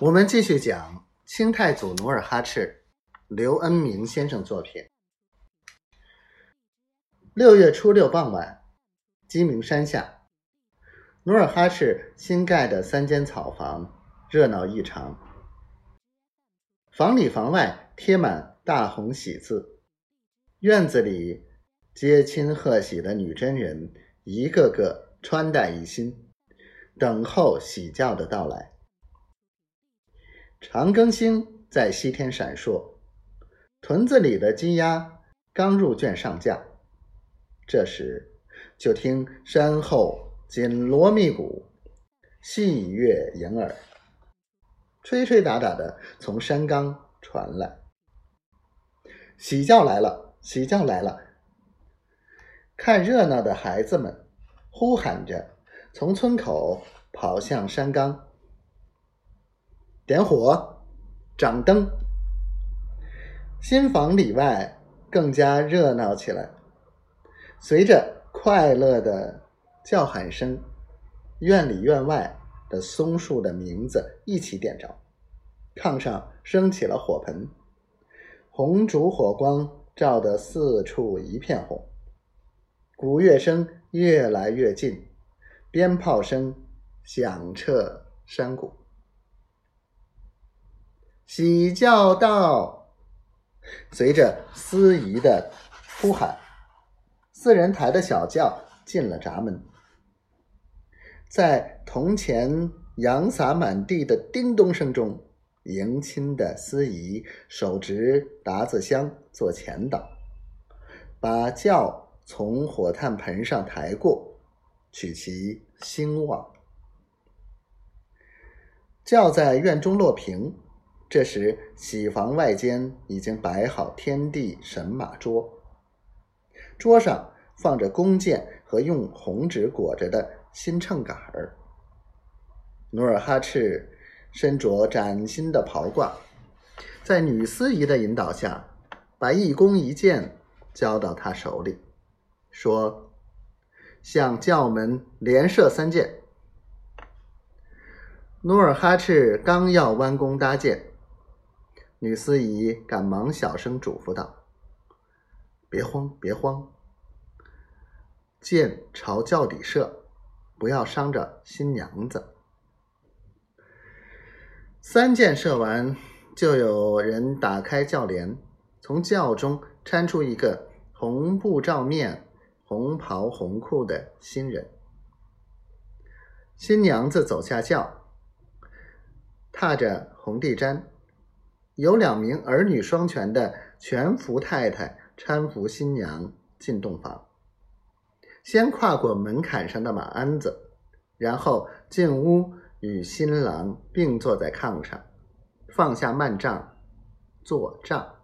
我们继续讲清太祖努尔哈赤，刘恩明先生作品。六月初六傍晚，鸡鸣山下，努尔哈赤新盖的三间草房热闹异常，房里房外贴满大红喜字，院子里接亲贺喜的女真人一个个穿戴一新，等候喜轿的到来。长庚星在西天闪烁，屯子里的鸡鸭刚入圈上架。这时，就听山后紧锣密鼓，细乐盈耳，吹吹打打的从山冈传来。喜轿来了，喜轿来了！看热闹的孩子们呼喊着，从村口跑向山冈。点火，掌灯，新房里外更加热闹起来。随着快乐的叫喊声，院里院外的松树的名字一起点着，炕上升起了火盆，红烛火光照得四处一片红。鼓乐声越来越近，鞭炮声响彻山谷。喜轿到，随着司仪的呼喊，四人抬的小轿进了闸门，在铜钱扬洒满地的叮咚声中，迎亲的司仪手执达子香做前导，把轿从火炭盆上抬过，取其兴旺。轿在院中落平。这时，喜房外间已经摆好天地神马桌，桌上放着弓箭和用红纸裹着的新秤杆儿。努尔哈赤身着崭新的袍褂，在女司仪的引导下，把一弓一箭交到他手里，说：“向教门连射三箭。”努尔哈赤刚要弯弓搭箭。女司仪赶忙小声嘱咐道：“别慌，别慌，箭朝轿底射，不要伤着新娘子。”三箭射完，就有人打开轿帘，从轿中搀出一个红布罩面、红袍红裤的新人。新娘子走下轿，踏着红地毡。有两名儿女双全的全福太太搀扶新娘进洞房，先跨过门槛上的马鞍子，然后进屋与新郎并坐在炕上，放下幔帐，坐帐。